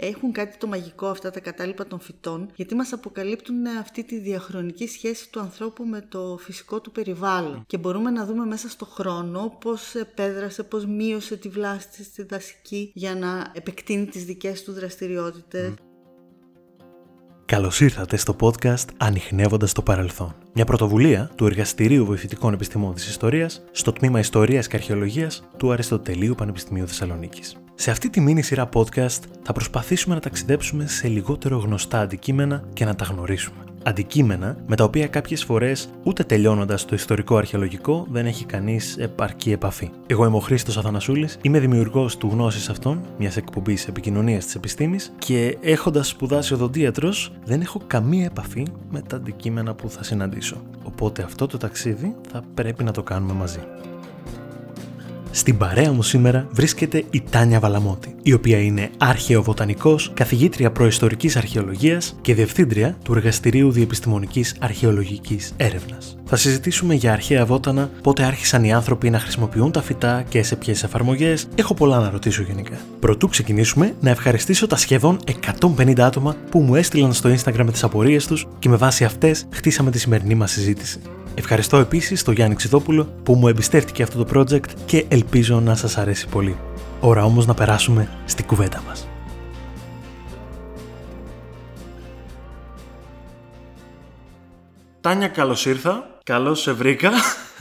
Έχουν κάτι το μαγικό αυτά τα κατάλοιπα των φυτών, γιατί μας αποκαλύπτουν αυτή τη διαχρονική σχέση του ανθρώπου με το φυσικό του περιβάλλον. Και μπορούμε να δούμε μέσα στο χρόνο πώς επέδρασε, πώς μείωσε τη βλάστη στη δασική για να επεκτείνει τις δικές του δραστηριότητες. Καλώς ήρθατε στο podcast Ανοιχνεύοντας το Παρελθόν. Μια πρωτοβουλία του Εργαστηρίου Βοηθητικών Επιστημών της Ιστορίας στο τμήμα Ιστορίας και Αρχαιολογίας του Αριστοτελείου Πανεπιστημίου Θεσσαλονίκης. Σε αυτή τη μήνυ σειρά podcast θα προσπαθήσουμε να ταξιδέψουμε σε λιγότερο γνωστά αντικείμενα και να τα γνωρίσουμε αντικείμενα με τα οποία κάποιες φορές ούτε τελειώνοντας το ιστορικό αρχαιολογικό δεν έχει κανείς επαρκή επαφή. Εγώ είμαι ο Χρήστος Αθανασούλης, είμαι δημιουργός του Γνώσης Αυτών, μιας εκπομπής επικοινωνίας της επιστήμης και έχοντας σπουδάσει οδοντίατρος, δεν έχω καμία επαφή με τα αντικείμενα που θα συναντήσω. Οπότε αυτό το ταξίδι θα πρέπει να το κάνουμε μαζί. Στην παρέα μου σήμερα βρίσκεται η Τάνια Βαλαμότη, η οποία είναι αρχαιοβοτανικός, καθηγήτρια προϊστορικής αρχαιολογίας και διευθύντρια του Εργαστηρίου Διεπιστημονικής Αρχαιολογικής Έρευνας. Θα συζητήσουμε για αρχαία βότανα, πότε άρχισαν οι άνθρωποι να χρησιμοποιούν τα φυτά και σε ποιες εφαρμογές. Έχω πολλά να ρωτήσω γενικά. Πρωτού ξεκινήσουμε, να ευχαριστήσω τα σχεδόν 150 άτομα που μου έστειλαν στο Instagram με τις απορίες τους και με βάση αυτές χτίσαμε τη σημερινή μας συζήτηση. Ευχαριστώ επίσης τον Γιάννη Ξιδόπουλο που μου εμπιστεύτηκε αυτό το project και ελπίζω να σας αρέσει πολύ. Ώρα όμως να περάσουμε στην κουβέντα μας. Τάνια, καλώς ήρθα. Καλώς σε βρήκα.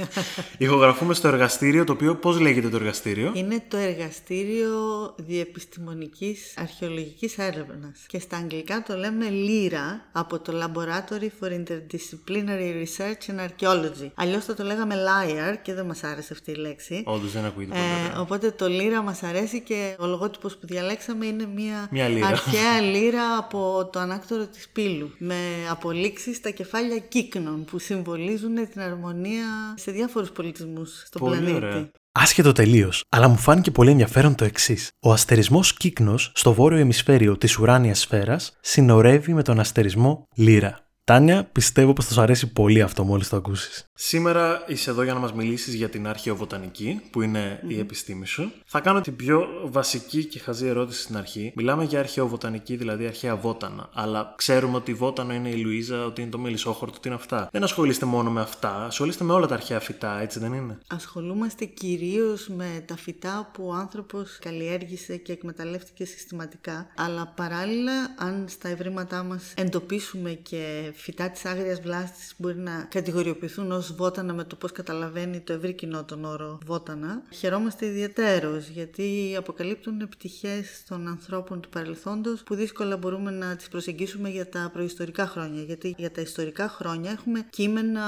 Ηχογραφούμε στο εργαστήριο, το οποίο πώς λέγεται το εργαστήριο; Είναι το εργαστήριο διεπιστημονικής αρχαιολογικής έρευνας και στα αγγλικά το λέμε LIRA από το Laboratory for Interdisciplinary Research and Archaeology. Αλλιώς θα το λέγαμε LIAR και δεν μας άρεσε αυτή η λέξη. Όντως δεν ακούγεται ε, Οπότε το LIRA μας αρέσει και ο λογότυπος που διαλέξαμε είναι μια, μια αρχαία λύρα από το ανάκτορο της πύλου με απολύξεις στα κεφάλια κύκνων που συμβολίζουν την αρμονία σε διάφορους πολιτισμούς στον πολύ πλανήτη. Ωραία. Άσχετο τελείως, αλλά μου φάνηκε πολύ ενδιαφέρον το εξής. Ο αστερισμός Κύκνος στο βόρειο ημισφαίριο της ουράνια σφαίρας συνορεύει με τον αστερισμό Λύρα. Τάνια, πιστεύω πως θα σου αρέσει πολύ αυτό μόλις το ακούσεις. Σήμερα είσαι εδώ για να μας μιλήσεις για την αρχαιοβοτανική, που ειναι η επιστήμη σου. Θα κάνω την πιο βασική και χαζή ερώτηση στην αρχή. Μιλάμε για αρχαιοβοτανική, δηλαδή αρχαία βότανα. Αλλά ξέρουμε ότι βότανο είναι η Λουίζα, ότι είναι το μελισσόχορτο, ότι είναι αυτά. Δεν ασχολείστε μόνο με αυτά, ασχολείστε με όλα τα αρχαία φυτά, έτσι δεν είναι; Ασχολούμαστε κυρίως με τα φυτά που ο άνθρωπος καλλιέργησε και εκμεταλλεύτηκε συστηματικά. Αλλά παράλληλα, αν στα ευρήματά μας εντοπίσουμε και φυτά της άγριας βλάστης μπορεί να κατηγοριοποιηθούν ως βότανα με το πώς καταλαβαίνει το ευρύ κοινό τον όρο βότανα. Χαιρόμαστε ιδιαίτερω γιατί αποκαλύπτουν πτυχές των ανθρώπων του παρελθόντος που δύσκολα μπορούμε να τις προσεγγίσουμε για τα προϊστορικά χρόνια. Γιατί για τα ιστορικά χρόνια έχουμε κείμενα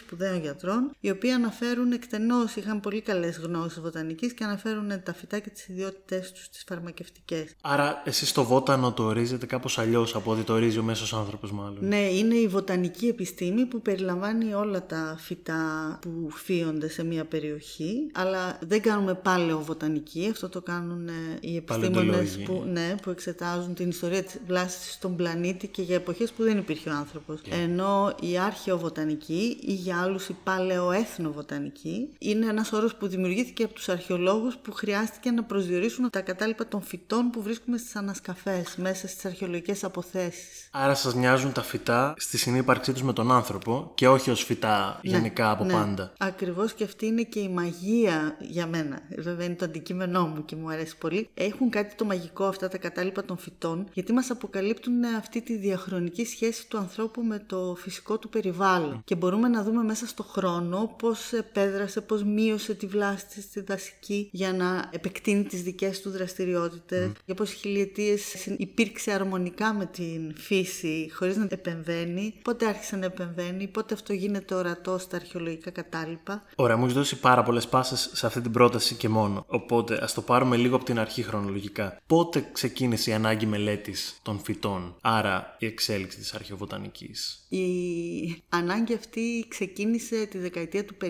σπουδαίων γιατρών οι οποίοι αναφέρουν εκτενώς, είχαν πολύ καλές γνώσεις βοτανικής και αναφέρουν τα φυτά και τις ιδιότητές τους στις φαρμακευτικές. Άρα, εσείς το βότανο το ορίζετε κάπως αλλιώς από ό,τι το ορίζει ο μέσος άνθρωπος, μάλλον. Ναι, είναι η βοτανική επιστήμη που περιλαμβάνει όλα τα φυτά που φύονται σε μια περιοχή, αλλά δεν κάνουμε πάλαιο βοτανική, αυτό το κάνουν ε, οι επιστήμονες που, ναι, που εξετάζουν την ιστορία της βλάσης στον πλανήτη και για εποχές που δεν υπήρχε ο άνθρωπος. Ενώ η αρχαιοβοτανική ή για άλλους η παλαιοέθνοβοτανική είναι ένας όρος που δημιουργήθηκε από τους αρχαιολόγους που χρειάστηκε να προσδιορίσουν τα κατάλοιπα των φυτών που βρίσκουμε στις ανασκαφές μέσα στις αρχαιολογικές αποθέσεις. Άρα σας νοιάζουν τα φυτά στη συνύπαρξή τους με τον άνθρωπο και όχι ως φυτά ναι, γενικά από ναι. πάντα. Ακριβώς και αυτή είναι και η μαγεία για μένα. Βέβαια είναι το αντικείμενό μου και μου αρέσει πολύ. Έχουν κάτι το μαγικό αυτά τα κατάλοιπα των φυτών, γιατί μας αποκαλύπτουν αυτή τη διαχρονική σχέση του ανθρώπου με το φυσικό του περιβάλλον. Και μπορούμε να δούμε μέσα στο χρόνο πώς επέδρασε, πώς μείωσε τη βλάστη στη δασική για να επεκτείνει τις δικές του δραστηριότητες, mm. για πώς χιλιετίες υπήρξε αρμονικά με την φύση χωρίς να επεμβαίνει πότε άρχισε να επεμβαίνει, πότε αυτό γίνεται ορατό στα αρχαιολογικά κατάλοιπα. Ωραία, μου έχεις δώσει πάρα πολλές πάσες σε αυτή την πρόταση και μόνο. Οπότε ας το πάρουμε λίγο από την αρχή χρονολογικά. Πότε ξεκίνησε η ανάγκη μελέτης των φυτών, άρα η εξέλιξη της αρχαιοβοτανικής; Η ανάγκη αυτή ξεκίνησε τη δεκαετία του 50.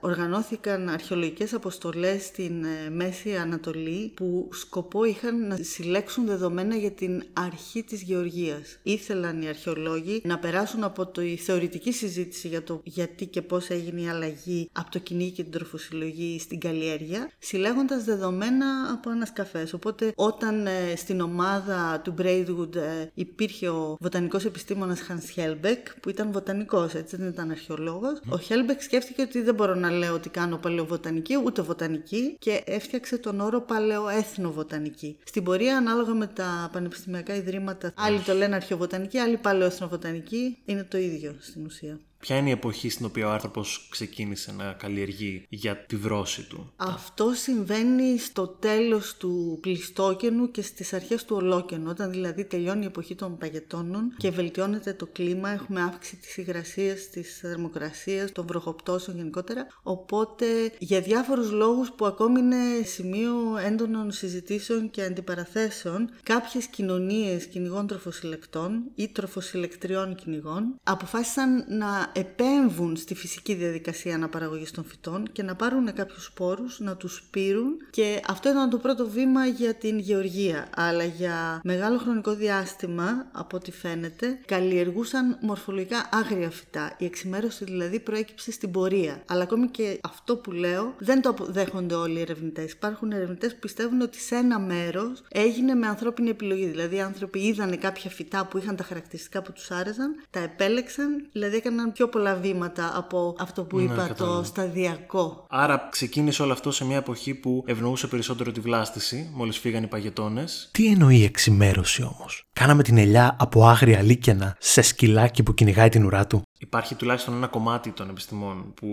Οργανώθηκαν αρχαιολογικές αποστολές στην ε, Μέση Ανατολή που σκοπό είχαν να συλλέξουν δεδομένα για την αρχή της γεωργίας. Ήθελαν οι αρχαιολόγοι να περάσουν από τη θεωρητική συζήτηση για το γιατί γιατί και πώς έγινε η αλλαγή από το κυνήγι και την τροφοσυλλογή στην καλλιέργεια, συλλέγοντας δεδομένα από ανασκαφές. Οπότε όταν ε, στην ομάδα του Braidwood ε, υπήρχε ο βοτανικός επιστήμονας Hans Helbeck, που ήταν βοτανικός, έτσι δεν ήταν αρχαιολόγος, ο Helbeck σκέφτηκε ότι δεν μπορώ να λέω ότι κάνω παλαιοβοτανική, ούτε βοτανική και έφτιαξε τον όρο παλαιοέθνοβοτανική. Στην πορεία, ανάλογα με τα πανεπιστημιακά ιδρύματα, άλλοι το λένε αρχαιοβοτανική, άλλοι παλαιοέθνοβοτανική, είναι το ίδιο στην ουσία. Ποια είναι η εποχή στην οποία ο άνθρωπος ξεκίνησε να καλλιεργεί για τη βρώση του; Αυτό συμβαίνει στο τέλος του πλιστόκενου και στις αρχές του ολόκενου, όταν δηλαδή τελειώνει η εποχή των παγετώνων και βελτιώνεται το κλίμα, έχουμε αύξηση της υγρασίας, της θερμοκρασίας, των βροχοπτώσεων γενικότερα. Οπότε για διάφορους λόγους που ακόμη είναι σημείο έντονων συζητήσεων και αντιπαραθέσεων, κάποιες κοινωνίες κυνηγών τροφοσυλλεκτών ή τροφοσυλλεκτριών κυνηγών αποφάσισαν να επέμβουν στη φυσική διαδικασία αναπαραγωγής των φυτών και να πάρουν κάποιους σπόρους, να τους πείρουν και αυτό ήταν το πρώτο βήμα για την γεωργία. Αλλά για μεγάλο χρονικό διάστημα, από ό,τι φαίνεται, καλλιεργούσαν μορφολογικά άγρια φυτά. Η εξημέρωση δηλαδή προέκυψε στην πορεία. Αλλά ακόμη και αυτό που λέω δεν το δέχονται όλοι οι ερευνητές. Υπάρχουν ερευνητές που πιστεύουν ότι σε ένα μέρος έγινε με ανθρώπινη επιλογή. Δηλαδή οι άνθρωποι είδαν κάποια φυτά που είχαν τα χαρακτηριστικά που τους άρεσαν, τα επέλεξαν, δηλαδή έκαναν πιο πολλά βήματα από αυτό που ναι, είπα το σταδιακό. Άρα ξεκίνησε όλο αυτό σε μια εποχή που ευνοούσε περισσότερο τη βλάστηση, μόλις φύγαν οι παγετώνες. Τι εννοεί εξημέρωση όμως; Κάναμε την ελιά από άγρια λίκαινα σε σκυλάκι που κυνηγάει την ουρά του; Υπάρχει τουλάχιστον ένα κομμάτι των επιστημών που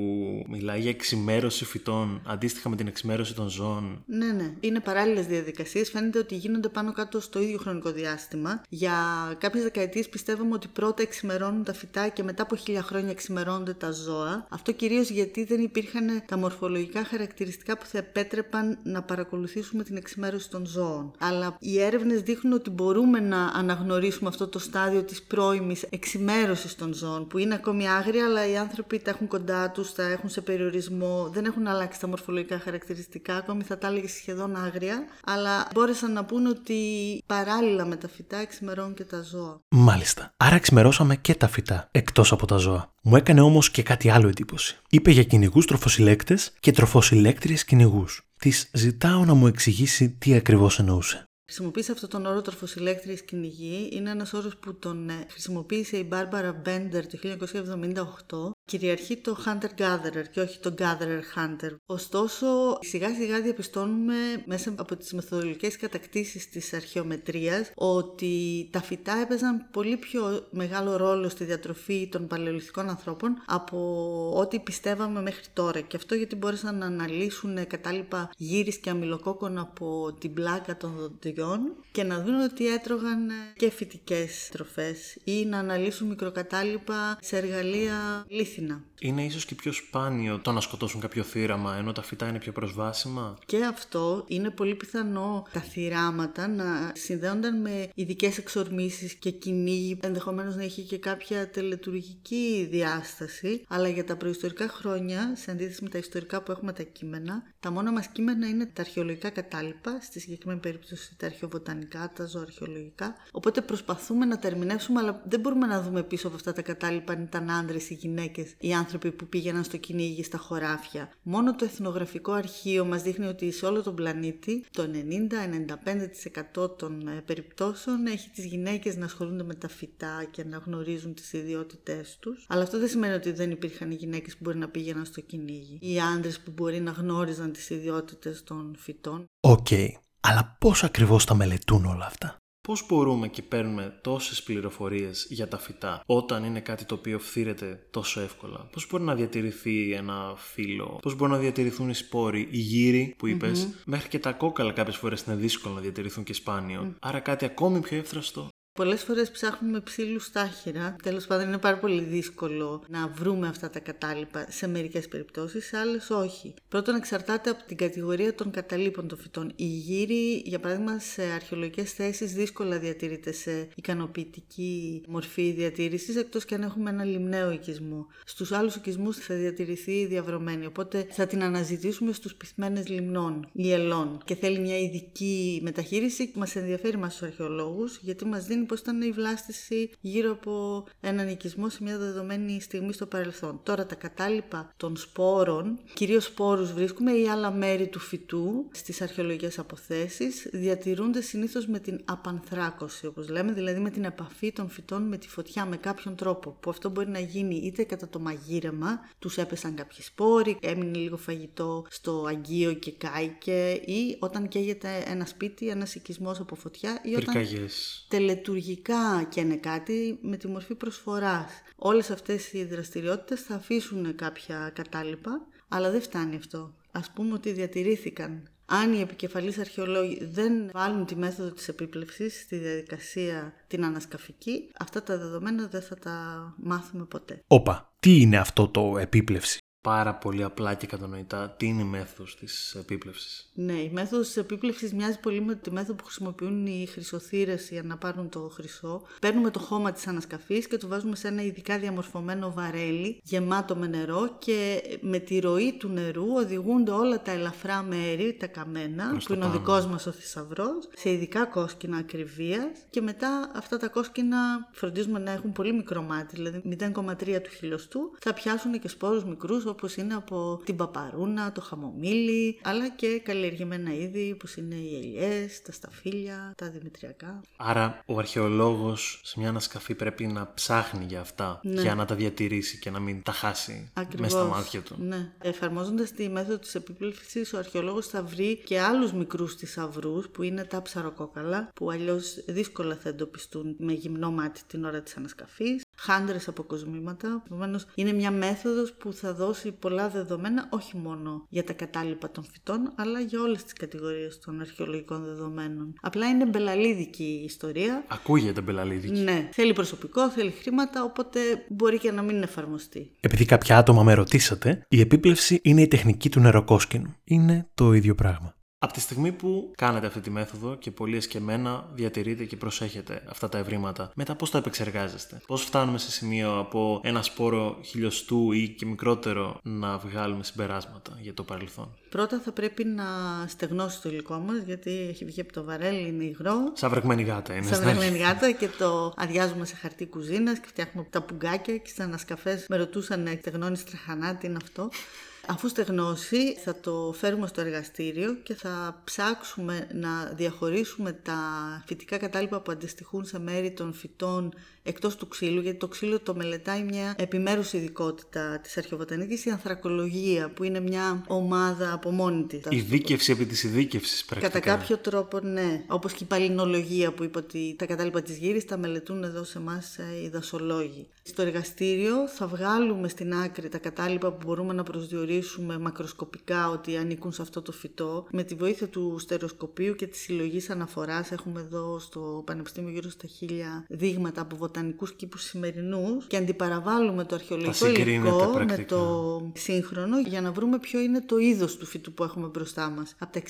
μιλάει για εξημέρωση φυτών αντίστοιχα με την εξημέρωση των ζώων. Ναι, ναι. Είναι παράλληλες διαδικασίες. Φαίνεται ότι γίνονται πάνω κάτω στο ίδιο χρονικό διάστημα. Για κάποιες δεκαετίες πιστεύαμε ότι πρώτα εξημερώνουν τα φυτά και μετά από χίλια χρόνια εξημερώνονται τα ζώα. Αυτό κυρίως γιατί δεν υπήρχαν τα μορφολογικά χαρακτηριστικά που θα επέτρεπαν να παρακολουθήσουμε την εξημέρωση των ζώων. Αλλά οι έρευνες δείχνουν ότι μπορούμε να αναγνωρίσουμε αυτό το στάδιο της πρώιμης εξημέρωσης των ζώων, που είναι ακόμη άγρια, αλλά οι άνθρωποι τα έχουν κοντά τους, τα έχουν σε περιορισμό, δεν έχουν αλλάξει τα μορφολογικά χαρακτηριστικά, ακόμη θα τα έλεγε σχεδόν άγρια, αλλά μπόρεσαν να πούν ότι παράλληλα με τα φυτά εξημερώνουν και τα ζώα. Μάλιστα. Άρα εξημερώσαμε και τα φυτά, εκτός από τα ζώα. Μου έκανε όμως και κάτι άλλο εντύπωση. Είπε για κυνηγούς τροφοσυλλέκτες και τροφοσυλλέκτριες κυνηγούς. Της ζητάω να μου εξηγήσει τι ακριβώς εννοούσε. Χρησιμοποίησε αυτόν τον όρο τροφοσυλλέκτριας κυνηγή. Είναι ένας όρος που τον ε, χρησιμοποίησε η Μπάρμπαρα Μπέντερ το 1978 κυριαρχεί το hunter-gatherer και όχι το gatherer-hunter. Ωστόσο, σιγά σιγά διαπιστώνουμε μέσα από τις μεθοδολογικές κατακτήσεις της αρχαιομετρίας ότι τα φυτά έπαιζαν πολύ πιο μεγάλο ρόλο στη διατροφή των παλαιολιθικών ανθρώπων από ό,τι πιστεύαμε μέχρι τώρα. Και αυτό γιατί μπόρεσαν να αναλύσουν κατάλοιπα γύρις και αμυλοκόκκον από την πλάκα των δοντιών και να δουν ότι έτρωγαν και φυτικές τροφές ή να αναλύσουν μικροκατάλοιπα σε εργαλεία λίθινα είναι ίσως και πιο σπάνιο το να σκοτώσουν κάποιο θύραμα ενώ τα φυτά είναι πιο προσβάσιμα; Και αυτό είναι πολύ πιθανό τα θύραματα να συνδέονταν με ειδικές εξορμήσεις και κυνήγι, ενδεχομένως να έχει και κάποια τελετουργική διάσταση. Αλλά για τα προϊστορικά χρόνια, σε αντίθεση με τα ιστορικά που έχουμε τα κείμενα, τα μόνα μας κείμενα είναι τα αρχαιολογικά κατάλοιπα, στη συγκεκριμένη περίπτωση τα αρχαιοβοτανικά, τα ζωοαρχαιολογικά. Οπότε προσπαθούμε να τα ερμηνεύσουμε, αλλά δεν μπορούμε να δούμε πίσω από αυτά τα κατάλοιπα αν ήταν άντρες ή γυναίκες οι άνθρωποι που πήγαιναν στο κυνήγι στα χωράφια. Μόνο το εθνογραφικό αρχείο μας δείχνει ότι σε όλο τον πλανήτη το 90-95% των ε, περιπτώσεων έχει τις γυναίκες να ασχολούνται με τα φυτά και να γνωρίζουν τις ιδιότητές τους. Αλλά αυτό δεν σημαίνει ότι δεν υπήρχαν οι γυναίκες που μπορεί να πήγαιναν στο κυνήγι. Οι άντρες που μπορεί να γνώριζαν τις ιδιότητες των φυτών. OK. Okay. Αλλά πώς ακριβώς τα μελετούν όλα αυτά; Πώς μπορούμε και παίρνουμε τόσες πληροφορίες για τα φυτά όταν είναι κάτι το οποίο φθείρεται τόσο εύκολα; Πώς μπορεί να διατηρηθεί ένα φύλλο, πώς μπορούν να διατηρηθούν οι σπόροι, οι γύρεις που είπες, μέχρι και τα κόκαλα κάποιες φορές είναι δύσκολο να διατηρηθούν και σπάνιο. Άρα κάτι ακόμη πιο εύθραστο; Πολλές φορές ψάχνουμε ψήλους στάχυρα. Τέλος πάντων, είναι πάρα πολύ δύσκολο να βρούμε αυτά τα κατάλοιπα σε μερικές περιπτώσεις, σε άλλες όχι. Πρώτον, εξαρτάται από την κατηγορία των καταλήπων των φυτών. Η γύρι, για παράδειγμα, σε αρχαιολογικές θέσεις δύσκολα διατηρείται σε ικανοποιητική μορφή διατήρησης, εκτός και αν έχουμε ένα λιμναίο οικισμό. Στους άλλους οικισμούς θα διατηρηθεί διαβρωμένη, οπότε θα την αναζητήσουμε στους πυθμένες λιμνών ή ελών. Και θέλει μια ειδική μεταχείριση που μας ενδιαφέρει μας τους αρχαιολόγους, γιατί μας δίνει πώ ήταν η βλάστηση γύρω από έναν οικισμό σε μια δεδομένη στιγμή στο παρελθόν. Τώρα τα κατάλοιπα των σπόρων, κυρίως σπόρους βρίσκουμε ή άλλα μέρη του φυτού στις αρχαιολογικές αποθέσεις, διατηρούνται συνήθως με την απανθράκωση, όπως λέμε, δηλαδή με την επαφή των φυτών με τη φωτιά με κάποιον τρόπο. Που αυτό μπορεί να γίνει είτε κατά το μαγείρεμα, τους έπεσαν κάποιοι σπόροι, έμεινε λίγο φαγητό στο αγγείο και κάηκε, ή όταν καίγεται ένα σπίτι, ένας οικισμός από φωτιά, ή όταν τελετουργικά καίνε κάτι με τη μορφή προσφοράς. Όλες αυτές οι δραστηριότητες θα αφήσουν κάποια κατάλοιπα, αλλά δεν φτάνει αυτό. Ας πούμε ότι διατηρήθηκαν αν οι επικεφαλείς αρχαιολόγοι δεν βάλουν τη μέθοδο της επίπλευσης στη διαδικασία την ανασκαφική, αυτά τα δεδομένα δεν θα τα μάθουμε ποτέ. Όπα, τι είναι αυτό το επίπλευση πάρα πολύ απλά και κατανοητά τι είναι η μέθοδος της επίπλευσης; Ναι, η μέθοδος της επίπλευσης μοιάζει πολύ με τη μέθοδο που χρησιμοποιούν οι χρυσοθύρες για να πάρουν το χρυσό. Παίρνουμε το χώμα της ανασκαφής και το βάζουμε σε ένα ειδικά διαμορφωμένο βαρέλι γεμάτο με νερό και με τη ροή του νερού οδηγούνται όλα τα ελαφρά μέρη, τα καμένα, που είναι ο δικός μας ο θησαυρός, σε ειδικά κόσκινα ακριβίας και μετά αυτά τα κόσκινα φροντίζουμε να έχουν πολύ μικρό μάτι, δηλαδή 0,3 του χιλιοστού, θα πιάσουν και σπόρους μικρούς όπως είναι από την παπαρούνα, το χαμομήλι, αλλά και καλλιεργημένα είδη όπως είναι οι ελιές, τα σταφύλια, τα δημητριακά. Άρα ο αρχαιολόγος σε μια ανασκαφή πρέπει να ψάχνει για αυτά, Ναι. για να τα διατηρήσει και να μην τα χάσει Ακριβώς. μέσα στα μάτια του. Ναι. Εφαρμόζοντας τη μέθοδο της επίπλευσης, ο αρχαιολόγος θα βρει και άλλους μικρούς θησαυρούς που είναι τα ψαροκόκαλα, που αλλιώς δύσκολα θα εντοπιστούν με γυμνό μάτι την ώρα της ανασκαφής, χάντρες αποκοσμήματα. Επομένως, είναι μια μέθοδος που θα δώσει πολλά δεδομένα, όχι μόνο για τα κατάλοιπα των φυτών, αλλά για όλες τις κατηγορίες των αρχαιολογικών δεδομένων. Απλά είναι μπελαλίδικη η ιστορία. Ακούγεται μπελαλίδικη. Ναι, θέλει προσωπικό, θέλει χρήματα, οπότε μπορεί και να μην εφαρμοστεί. Επειδή κάποια άτομα με ρωτήσατε, η επίπλευση είναι η τεχνική του νεροκόσκινου. Είναι το ίδιο πράγμα. Από τη στιγμή που κάνετε αυτή τη μέθοδο και πολύ εσκεμμένα διατηρείτε και προσέχετε αυτά τα ευρήματα, μετά πώς τα επεξεργάζεστε; Πώς φτάνουμε σε σημείο από ένα σπόρο χιλιοστού ή και μικρότερο να βγάλουμε συμπεράσματα για το παρελθόν; Πρώτα θα πρέπει να στεγνώσει το υλικό μας, γιατί έχει βγει από το βαρέλι, είναι υγρό. Σαν βρεγμένη γάτα είναι. Σαν στην αρχή. βρεγμένη γάτα και το αδειάζουμε σε χαρτί κουζίνας και φτιάχνουμε τα πουγκάκια και στις ανασκαφές με ρωτούσαν στεγνώνεις τραχανά, τι είναι αυτό; Αφού στεγνώσει θα το φέρουμε στο εργαστήριο και θα ψάξουμε να διαχωρίσουμε τα φυτικά κατάλοιπα που αντιστοιχούν σε μέρη των φυτών εκτός του ξύλου, γιατί το ξύλο το μελετάει μια επιμέρους ειδικότητα της αρχαιοβοτανικής, η ανθρακολογία, που είναι μια ομάδα από μόνη της. Η δίκευση επί της ειδίκευσης πρακτικά. Κατά κάποιο τρόπο, ναι. Όπως και η παλινολογία που είπα ότι τα κατάλοιπα της γύρι τα μελετούν εδώ σε εμάς οι δασολόγοι. Στο εργαστήριο θα βγάλουμε στην άκρη τα κατάλοιπα που μπορούμε να προσδιορίσουμε μακροσκοπικά ότι ανήκουν σε αυτό το φυτό. Με τη βοήθεια του στερεοσκοπίου και της συλλογής αναφοράς, έχουμε εδώ στο Πανεπιστήμιο γύρω στα χίλια δείγματα από βοτανικούς κήπους σημερινούς και αντιπαραβάλλουμε το αρχαιολογικό συγκρίνετε υλικό με πρακτικά. το σύγχρονο για να βρούμε ποιο είναι το είδος του φυτού που έχουμε μπροστά μας. Από τα 6.500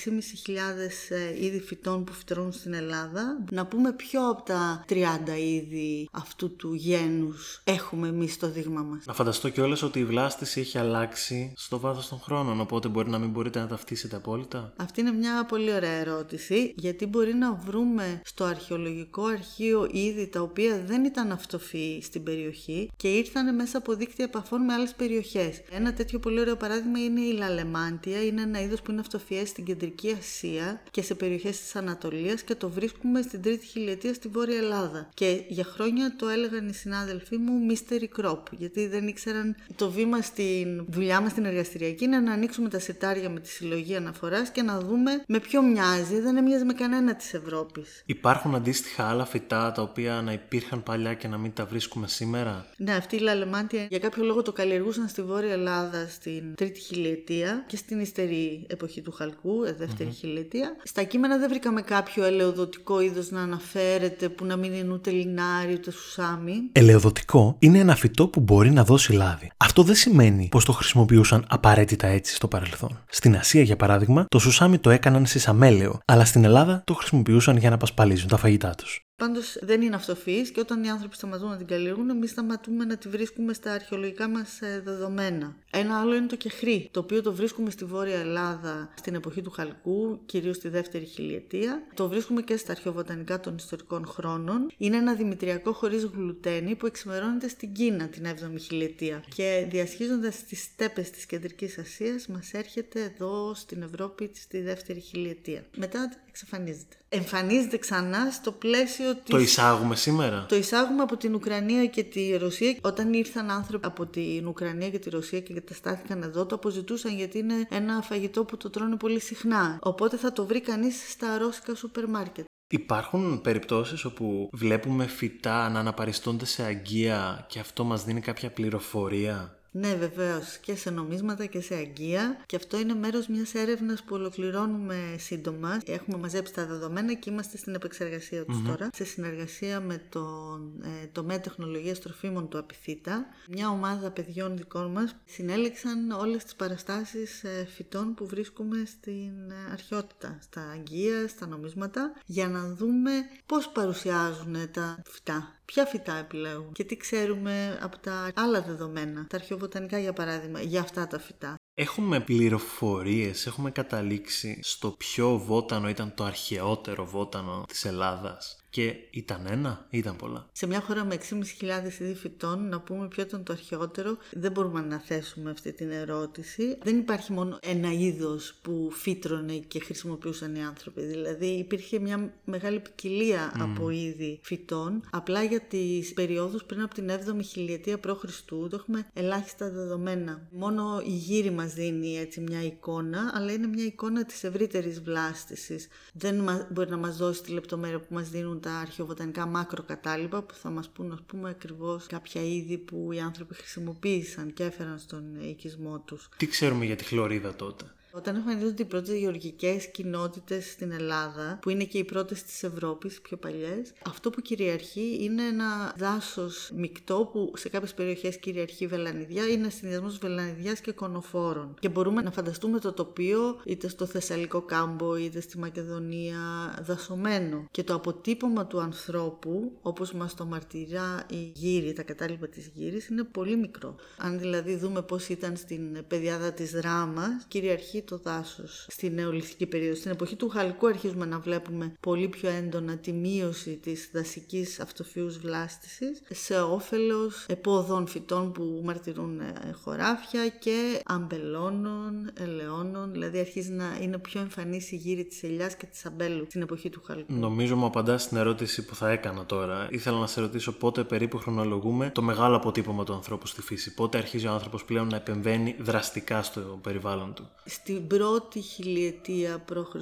ε, είδη φυτών που φυτρώνουν στην Ελλάδα, να πούμε ποιο από τα 30 είδη αυτού του γένους έχουμε εμείς στο δείγμα μας. Να φανταστώ κιόλας ότι η βλάστηση έχει αλλάξει στο βάθος των χρόνων, οπότε μπορεί να μην μπορείτε να ταυτίσετε απόλυτα; Αυτή είναι μια πολύ ωραία ερώτηση, γιατί μπορεί να βρούμε στο αρχαιολογικό αρχείο είδη τα οποία δεν ήταν αυτοφυή στην περιοχή και ήρθαν μέσα από δίκτυα επαφών με άλλες περιοχές. Ένα τέτοιο πολύ ωραίο παράδειγμα είναι η λαλεμάντια, είναι ένα είδος που είναι αυτοφυές στην κεντρική Ασία και σε περιοχές της Ανατολίας και το βρίσκουμε στην τρίτη χιλιετία στη Βόρεια Ελλάδα. Και για χρόνια το έλεγαν οι συνάδελφοί μου mystery crop, γιατί δεν ήξεραν το βήμα στην δουλειά μας στην εργαστηριακή είναι να ανοίξουμε τα σιτάρια με τη συλλογή αναφοράς και να δούμε με ποιο μοιάζει, δεν έμοιαζε με κανένα της Ευρώπης. Υπάρχουν αντίστοιχα άλλα φυτά τα οποία να υπήρχαν παλιά και να μην τα βρίσκουμε σήμερα; Ναι, αυτή η λαλεμάντια για κάποιο λόγο το καλλιεργούσαν στη Βόρεια Ελλάδα στην τρίτη χιλιετία και στην υστερή εποχή του Χαλκού, ε, δευτερη χιλιετία. Στα κείμενα δεν βρήκαμε κάποιο ελαιοδοτικό είδος να αναφέρεται που να μην είναι ούτε λινάρι ούτε σουσάμι. Ελαιοδοτικό είναι ένα φυτό που μπορεί να δώσει λάδι. Αυτό δεν σημαίνει πως το χρησιμοποιούσαν απαραίτητα έτσι στο παρελθόν. Στην Ασία, για παράδειγμα, το σουσάμι το έκαναν σε σαμέλαιο, αλλά στην Ελλάδα το χρησιμοποιούσαν για να πασπαλίζουν τα φαγητά τους. Πάντως δεν είναι αυτοφυής και όταν οι άνθρωποι σταματούν να την καλλιεργούν, εμείς σταματούμε να τη βρίσκουμε στα αρχαιολογικά μας δεδομένα. Ένα άλλο είναι το κεχρί, το οποίο το βρίσκουμε στη Βόρεια Ελλάδα στην εποχή του Χαλκού, κυρίως στη δεύτερη χιλιετία. Το βρίσκουμε και στα αρχαιοβοτανικά των ιστορικών χρόνων. Είναι ένα δημητριακό χωρίς γλουτένι που εξημερώνεται στην Κίνα την 7η χιλιετία και διασχίζοντας τις στέπες της Κεντρικής Ασίας μας έρχεται εδώ στην Ευρώπη στη δεύτερη χιλιετία. Μετά εξαφανίζεται. Εμφανίζεται ξανά στο πλαίσιο της... Το εισάγουμε σήμερα; Το εισάγουμε από την Ουκρανία και τη Ρωσία. Όταν ήρθαν άνθρωποι από την Ουκρανία και τη Ρωσία και καταστάθηκαν εδώ, το αποζητούσαν γιατί είναι ένα φαγητό που το τρώνε πολύ συχνά. Οπότε θα το βρει κανείς στα ρώσικα σούπερ μάρκετ. Υπάρχουν περιπτώσεις όπου βλέπουμε φυτά να αναπαριστώνται σε αγκία και αυτό μας δίνει κάποια πληροφορία; Ναι, βεβαίως και σε νομίσματα και σε αγκία. Και αυτό είναι μέρος μιας έρευνας που ολοκληρώνουμε σύντομα. Έχουμε μαζέψει τα δεδομένα και είμαστε στην επεξεργασία τους τώρα. Σε συνεργασία με τον ε, τομέα τεχνολογίας τροφίμων του Απιθύτα, μια ομάδα παιδιών δικών μας συνέλεξαν όλες τις παραστάσεις ε, φυτών που βρίσκουμε στην ε, αρχαιότητα, στα αγκία, στα νομίσματα, για να δούμε πώς παρουσιάζουν τα φυτά ποια φυτά επιλέγουν και τι ξέρουμε από τα άλλα δεδομένα, τα αρχαιοβοτανικά για παράδειγμα, για αυτά τα φυτά. Έχουμε πληροφορίες, έχουμε καταλήξει στο ποιο βότανο ήταν το αρχαιότερο βότανο της Ελλάδας. Και ήταν ένα ή ήταν πολλά; Σε μια χώρα με 6.500 είδη φυτών, να πούμε ποιο ήταν το αρχαιότερο, δεν μπορούμε να θέσουμε αυτή την ερώτηση. Δεν υπάρχει μόνο ένα είδος που φύτρωνε και χρησιμοποιούσαν οι άνθρωποι. Δηλαδή υπήρχε μια μεγάλη ποικιλία από είδη φυτών. Απλά για τις περιόδους πριν από την 7η χιλιετία π.Χ. το έχουμε ελάχιστα δεδομένα. Μόνο η γύρι μας δίνει έτσι μια εικόνα, αλλά είναι μια εικόνα της ευρύτερης βλάστησης. Δεν μπορεί να μας δώσει τη λεπτομέρεια που μας δίνουν τα αρχαιοβοτανικά μακροκατάλοιπα που θα μας πούν ας πούμε ακριβώς κάποια είδη που οι άνθρωποι χρησιμοποίησαν και έφεραν στον οικισμό τους. Τι ξέρουμε για τη χλωρίδα τότε; Όταν εμφανίζονται οι πρώτες γεωργικές κοινότητες στην Ελλάδα, που είναι και οι πρώτες της Ευρώπης, πιο παλιές, αυτό που κυριαρχεί είναι ένα δάσος μεικτό που σε κάποιες περιοχές κυριαρχεί βελανιδιά, είναι συνδυασμός βελανιδιάς και κονοφόρων. Και μπορούμε να φανταστούμε το τοπίο είτε στο Θεσσαλικό κάμπο είτε στη Μακεδονία δασωμένο. Και το αποτύπωμα του ανθρώπου, όπως μας το μαρτυρά η γύρι, τα κατάλοιπα της γύρι, είναι πολύ μικρό. Αν δηλαδή δούμε πώς ήταν στην πεδιάδα της Ράμα, κυριαρχεί το δάσος στη νεολιθική περίοδο. Στην εποχή του Χαλκού αρχίζουμε να βλέπουμε πολύ πιο έντονα τη μείωση της δασικής αυτοφύους βλάστησης σε όφελος επόδων φυτών που μαρτυρούν ε, χωράφια και αμπελώνων, ελαιώνων, δηλαδή αρχίζει να είναι πιο εμφανής η γύρι της ελιάς και της αμπέλου στην εποχή του Χαλκού. Νομίζω μου απαντάς στην ερώτηση που θα έκανα τώρα. Ήθελα να σε ρωτήσω πότε περίπου χρονολογούμε το μεγάλο αποτύπωμα του ανθρώπου στη φύση. Πότε αρχίζει ο άνθρωπος πλέον να επεμβαίνει δραστικά στο περιβάλλον του στην πρώτη χιλιετία π.Χ.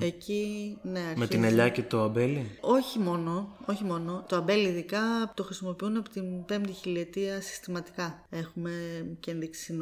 Εκεί, ναι, αρχίζει. Με την ελιά και το αμπέλι; Όχι μόνο, όχι μόνο. Το αμπέλι ειδικά το χρησιμοποιούν από την πέμπτη χιλιετία συστηματικά. Έχουμε και ενδείξει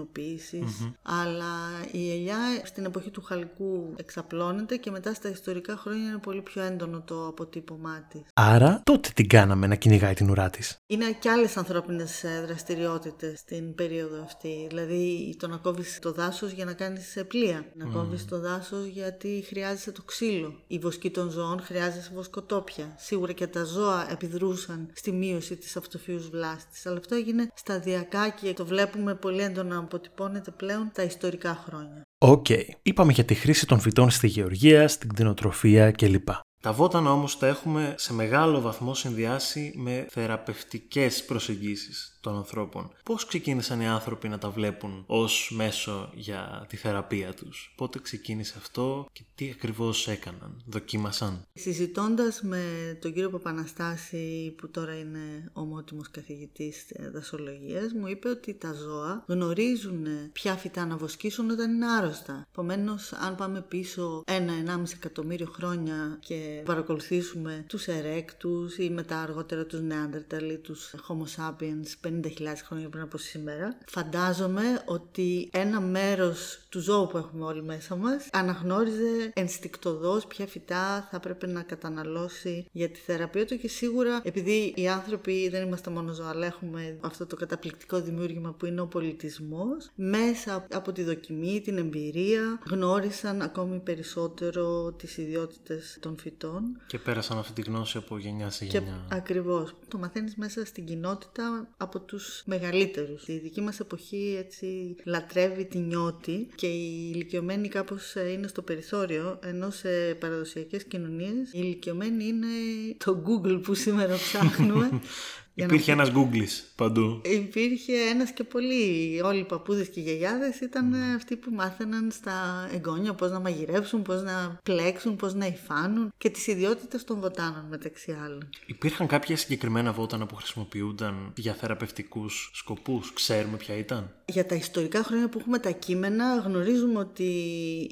Αλλά η ελιά στην εποχή του χαλκού εξαπλώνεται και μετά στα ιστορικά χρόνια είναι πολύ πιο έντονο το αποτύπωμά της. Άρα τότε την κάναμε να κυνηγάει την ουρά της. Είναι και άλλες ανθρώπινες δραστηριότητες στην περίοδο αυτή. Δηλαδή το να κόβεις το δάσος για να κάνεις πλοία. Να mm. κόβεις το δάσος γιατί χρειάζεσαι το ξύλο. Η βοσκή των ζώων χρειάζεται βοσκοτόπια. Σίγουρα και τα ζώα επιδρούσαν στη μείωση της αυτοφύους βλάστης. Αλλά αυτό έγινε σταδιακά και το βλέπουμε πολύ έντονα να αποτυπώνεται πλέον τα ιστορικά χρόνια. OK. Okay. Είπαμε για τη χρήση των φυτών στη γεωργία, στην κτηνοτροφία κλπ. Τα βότανα όμως τα έχουμε σε μεγάλο βαθμό συνδυάσει με θεραπευτικές προσεγγίσεις των ανθρώπων. Πώς ξεκίνησαν οι άνθρωποι να τα βλέπουν ως μέσο για τη θεραπεία τους; Πότε ξεκίνησε αυτό και τι ακριβώς έκαναν, δοκίμασαν; Συζητώντας με τον κύριο Παπαναστάση που τώρα είναι ομότιμος καθηγητής δασολογίας μου είπε ότι τα ζώα γνωρίζουν ποια φυτά να βοσκήσουν όταν είναι άρρωστα. Επομένως, αν πάμε πίσω ένα-ενάμιση εκατομμύριο χρόνια και παρακολουθήσουμε τους ερέκτους ή μετά αργότερα τους Neanderthal ή τους Homo sapiens 50.000 χρόνια πριν από σήμερα, φαντάζομαι ότι ένα μέρος του ζώου που έχουμε όλοι μέσα μας αναγνώριζε ενστικτοδός ποια φυτά θα πρέπει να καταναλώσει για τη θεραπεία του και σίγουρα επειδή οι άνθρωποι δεν είμαστε μόνο ζώα αλλά έχουμε αυτό το καταπληκτικό δημιούργημα που είναι ο πολιτισμός μέσα από τη δοκιμή, την εμπειρία γνώρισαν ακόμη περισσότερο τις ιδιότητες των φυτών φυτών. Και πέρασαν αυτή τη γνώση από γενιά σε γενιά. Και ακριβώς. Το μαθαίνεις μέσα στην κοινότητα από τους μεγαλύτερους. Η δική μας εποχή έτσι λατρεύει τη νιώτη και οι ηλικιωμένοι κάπως ε, είναι στο περιθώριο, ενώ σε παραδοσιακές κοινωνίες οι ηλικιωμένοι είναι το Google που σήμερα ψάχνουμε Υπήρχε ένας Google παντού. Υπήρχε ένας και πολλοί. Όλοι οι παππούδες και οι γιαγιάδες ήταν mm. αυτοί που μάθαιναν στα εγγόνια πώς να μαγειρέψουν, πώς να πλέξουν, πώς να υφάνουν και τι ιδιότητε των βοτάνων μεταξύ άλλων. Υπήρχαν κάποια συγκεκριμένα βότανα που χρησιμοποιούνταν για θεραπευτικούς σκοπούς. Ξέρουμε ποια ήταν; Για τα ιστορικά χρόνια που έχουμε τα κείμενα, γνωρίζουμε ότι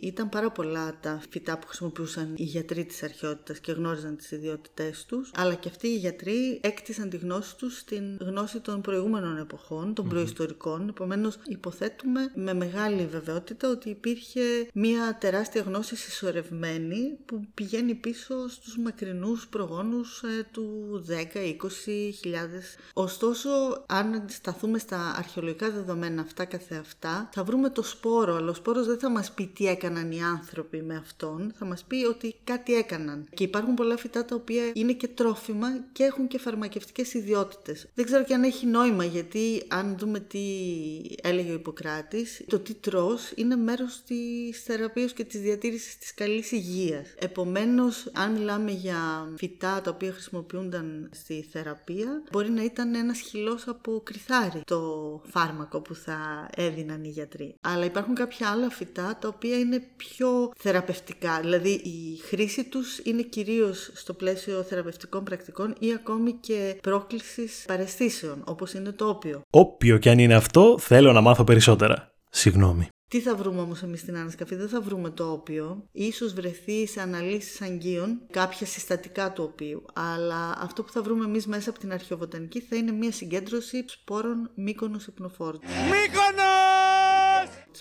ήταν πάρα πολλά τα φυτά που χρησιμοποιούσαν οι γιατροί της αρχαιότητας και γνώριζαν τις ιδιότητές τους. Αλλά και αυτοί οι γιατροί έκτισαν τη γνώση τους στην γνώση των προηγούμενων εποχών, των mm προϊστορικών. Επομένως, υποθέτουμε με μεγάλη βεβαιότητα ότι υπήρχε μια τεράστια γνώση συσσωρευμένη που πηγαίνει πίσω στους μακρινούς προγόνους ε, του 10-20 χιλιάδες. Ωστόσο, αν σταθούμε στα αρχαιολογικά δεδομένα αυτά καθεαυτά, θα βρούμε το σπόρο, αλλά ο σπόρος δεν θα μας πει τι έκαναν οι άνθρωποι με αυτόν, θα μας πει ότι κάτι έκαναν. Και υπάρχουν πολλά φυτά τα οποία είναι και τρόφιμα και έχουν και φαρμακευτικές ιδιότητες δεν ξέρω και αν έχει νόημα γιατί αν δούμε τι έλεγε ο Ιπποκράτης, το τι τρως είναι μέρος της θεραπείας και της διατήρησης της καλής υγείας. Επομένως, αν μιλάμε για φυτά τα οποία χρησιμοποιούνταν στη θεραπεία, μπορεί να ήταν ένας χυλός από κρυθάρι το φάρμακο που θα έδιναν οι γιατροί. Αλλά υπάρχουν κάποια άλλα φυτά τα οποία είναι πιο θεραπευτικά, δηλαδή η χρήση τους είναι κυρίως στο πλαίσιο θεραπευτικών πρακτικών ή ακόμη και πρόκλησης παρεστήσεων, όπως είναι το όπιο. Όπιο κι αν είναι αυτό, θέλω να μάθω περισσότερα. Συγγνώμη. Τι θα βρούμε όμως εμείς στην ανασκαφή, δεν θα βρούμε το όπιο. Ίσως βρεθεί σε αναλύσεις αγγείων κάποια συστατικά του οποίου. Αλλά αυτό που θα βρούμε εμείς μέσα από την αρχαιοβοτανική θα είναι μια συγκέντρωση σπόρων μήκονο υπνοφόρτου. Μήκονος!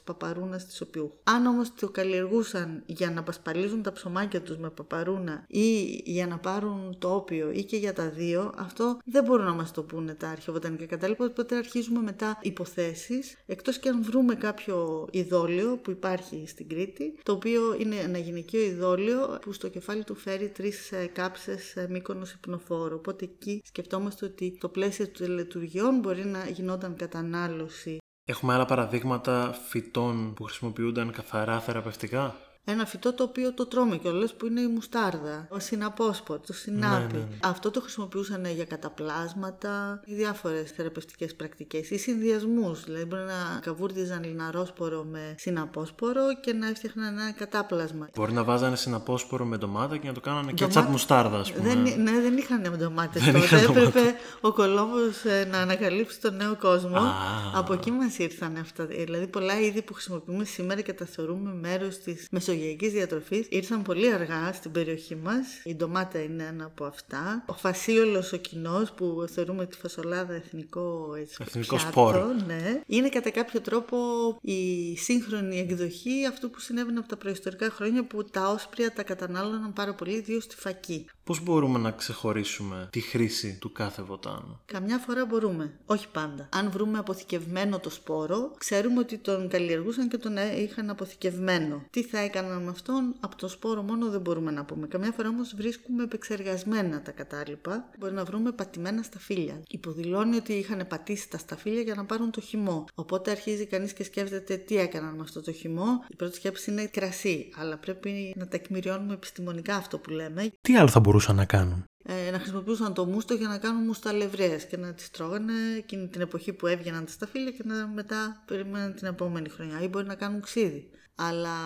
Τη παπαρούνας της οποίου. Αν όμως το καλλιεργούσαν για να πασπαλίζουν τα ψωμάκια τους με παπαρούνα ή για να πάρουν το όπιο ή και για τα δύο, αυτό δεν μπορούν να μας το πούνε τα αρχαιοβοτανικά κατάλοιπα. Οπότε αρχίζουμε μετά υποθέσεις, εκτός και αν βρούμε κάποιο ειδόλιο που υπάρχει στην Κρήτη, το οποίο είναι ένα γυναικείο ειδόλιο που στο κεφάλι του φέρει τρεις ε, κάψες μήκονος υπνοφόρου. Οπότε εκεί σκεφτόμαστε ότι το πλαίσιο των λειτουργιών μπορεί να γινόταν κατανάλωση. Έχουμε άλλα παραδείγματα φυτών που χρησιμοποιούνταν καθαρά θεραπευτικά; Ένα φυτό το οποίο το τρώμε κιόλας που είναι η μουστάρδα, ο συναπόσποτ, το συνάπι. Ναι, ναι, ναι. Αυτό το χρησιμοποιούσαν για καταπλάσματα, διάφορες θεραπευτικές πρακτικές ή συνδυασμούς. Δηλαδή μπορεί να καβούρδιζαν λιναρόσπορο με συναπόσπορο και να έφτιαχναν ένα κατάπλασμα. Μπορεί να βάζανε συναπόσπορο με ντομάτα και να το κάνανε και τσάπ μουστάρδα, ας πούμε. Δεν, ναι, δεν είχαν ντομάτες τότε. Έπρεπε ο Κολόμβος ε, να ανακαλύψει τον νέο κόσμο. Από εκεί μας ήρθαν αυτά. Δηλαδή πολλά είδη που χρησιμοποιούμε σήμερα και τα θεωρούμε μέρος της μεσογειακής μεσογειακής διατροφής ήρθαν πολύ αργά στην περιοχή μας. Η ντομάτα είναι ένα από αυτά. Ο φασίολος ο κοινός που θεωρούμε τη φασολάδα εθνικό, έτσι, εθνικό πιάτο, σπόρο. Ναι. Είναι κατά κάποιο τρόπο η σύγχρονη εκδοχή αυτού που συνέβαινε από τα προϊστορικά χρόνια που τα όσπρια τα κατανάλωναν πάρα πολύ, ιδίως στη φακή. Πώς μπορούμε να ξεχωρίσουμε τη χρήση του κάθε βοτάνου; Καμιά φορά μπορούμε, όχι πάντα. Αν βρούμε αποθηκευμένο το σπόρο, ξέρουμε ότι τον καλλιεργούσαν και τον είχαν αποθηκευμένο. Τι θα έκαναν με αυτόν, από το σπόρο μόνο δεν μπορούμε να πούμε. Καμιά φορά όμως βρίσκουμε επεξεργασμένα τα κατάλοιπα. Μπορεί να βρούμε πατημένα σταφύλια. Υποδηλώνει ότι είχαν πατήσει τα σταφύλια για να πάρουν το χυμό. Οπότε αρχίζει κανείς και σκέφτεται τι έκαναν με αυτό το χυμό. Η πρώτη σκέψη είναι κρασί, αλλά πρέπει να τεκμηριώνουμε επιστημονικά αυτό που λέμε. Τι άλλο θα μπορούσαν να κάνουν. Ε, να χρησιμοποιούσαν το μούστο για να κάνουν μουσταλευρές και να τις τρώγανε εκείνη την εποχή που έβγαιναν τα σταφύλια και να μετά περιμέναν την επόμενη χρονιά ή μπορεί να κάνουν ξύδι αλλά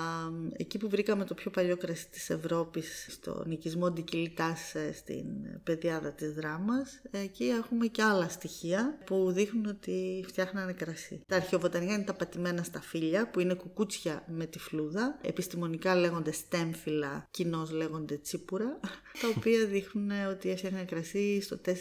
εκεί που βρήκαμε το πιο παλιό κρασί της Ευρώπης στο νοικισμό Ντικιλιτάς ε, στην πεδιάδα της δράμας εκεί έχουμε και άλλα στοιχεία που δείχνουν ότι φτιάχνανε κρασί. Τα αρχαιοβοτανικά είναι τα πατημένα σταφύλια που είναι κουκούτσια με τη φλούδα επιστημονικά λέγονται στέμφυλα, κοινώς λέγονται τσίπουρα τα οποία δείχνουν ότι έφτιαχναν κρασί στο 4.300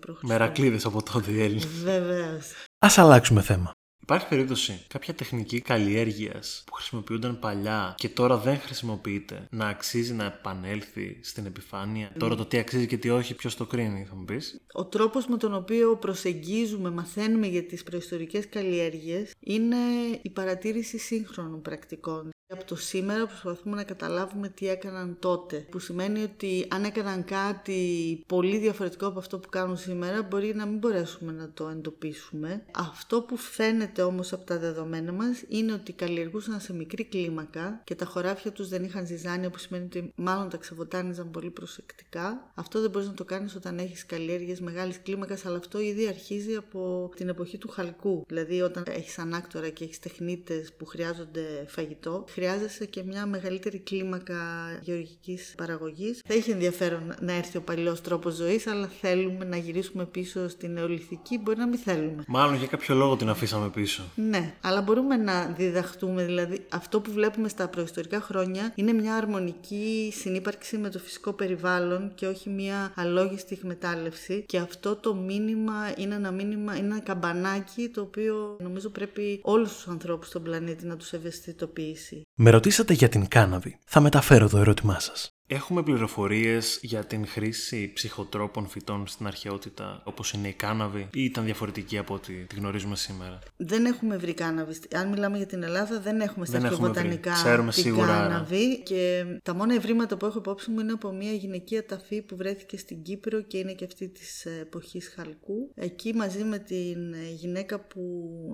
π.Χ. Μερακλείδες από τότε οι Έλληνες. Βεβαίως. Ας αλλάξουμε θέμα. Υπάρχει περίπτωση κάποια τεχνική καλλιέργειας που χρησιμοποιούνταν παλιά και τώρα δεν χρησιμοποιείται να αξίζει να επανέλθει στην επιφάνεια; Τώρα το τι αξίζει και τι όχι, ποιος το κρίνει, θα μου πεις; Ο τρόπος με τον οποίο προσεγγίζουμε, μαθαίνουμε για τις προϊστορικές καλλιέργειες είναι η παρατήρηση σύγχρονων πρακτικών. Από το σήμερα προσπαθούμε να καταλάβουμε τι έκαναν τότε. Που σημαίνει ότι αν έκαναν κάτι πολύ διαφορετικό από αυτό που κάνουν σήμερα, μπορεί να μην μπορέσουμε να το εντοπίσουμε. Αυτό που φαίνεται όμως από τα δεδομένα μας είναι ότι καλλιεργούσαν σε μικρή κλίμακα και τα χωράφια τους δεν είχαν ζυζάνια, που σημαίνει ότι μάλλον τα ξεβοτάνιζαν πολύ προσεκτικά. Αυτό δεν μπορείς να το κάνεις όταν έχεις καλλιέργειες μεγάλης κλίμακας, αλλά αυτό ήδη αρχίζει από την εποχή του χαλκού. Δηλαδή όταν έχεις ανάκτορα και έχεις τεχνίτες που χρειάζονται φαγητό, χρειάζεσαι και μια μεγαλύτερη κλίμακα γεωργικής παραγωγής. Θα είχε ενδιαφέρον να έρθει ο παλιός τρόπος ζωής, αλλά θέλουμε να γυρίσουμε πίσω στην νεολιθική, μπορεί να μην θέλουμε. Μάλλον για κάποιο λόγο την αφήσαμε πίσω. Ναι, αλλά μπορούμε να διδαχτούμε, δηλαδή αυτό που βλέπουμε στα προϊστορικά χρόνια είναι μια αρμονική συνύπαρξη με το φυσικό περιβάλλον και όχι μια αλόγιστη εκμετάλλευση και αυτό το μήνυμα είναι ένα μήνυμα, είναι ένα καμπανάκι το οποίο νομίζω πρέπει όλους τους ανθρώπους στον πλανήτη να τους ευαισθητοποιήσει. Με ρωτήσατε για την κάναβη. Θα μεταφέρω το ερώτημά σας. Έχουμε πληροφορίες για την χρήση ψυχοτρόπων φυτών στην αρχαιότητα, όπως είναι η κάναβη, ή ήταν διαφορετική από ό,τι τη γνωρίζουμε σήμερα; Δεν έχουμε βρει κάναβη. Αν μιλάμε για την Ελλάδα, δεν έχουμε στα Δεν έχουμε αρχαιοβοτανικά βρει. Ξέρουμε την σίγουρα, κάναβη. Και τα μόνα ευρήματα που έχω υπόψη μου είναι από μια γυναικεία ταφή που βρέθηκε στην Κύπρο και είναι και αυτή της εποχής Χαλκού. Εκεί μαζί με την γυναίκα που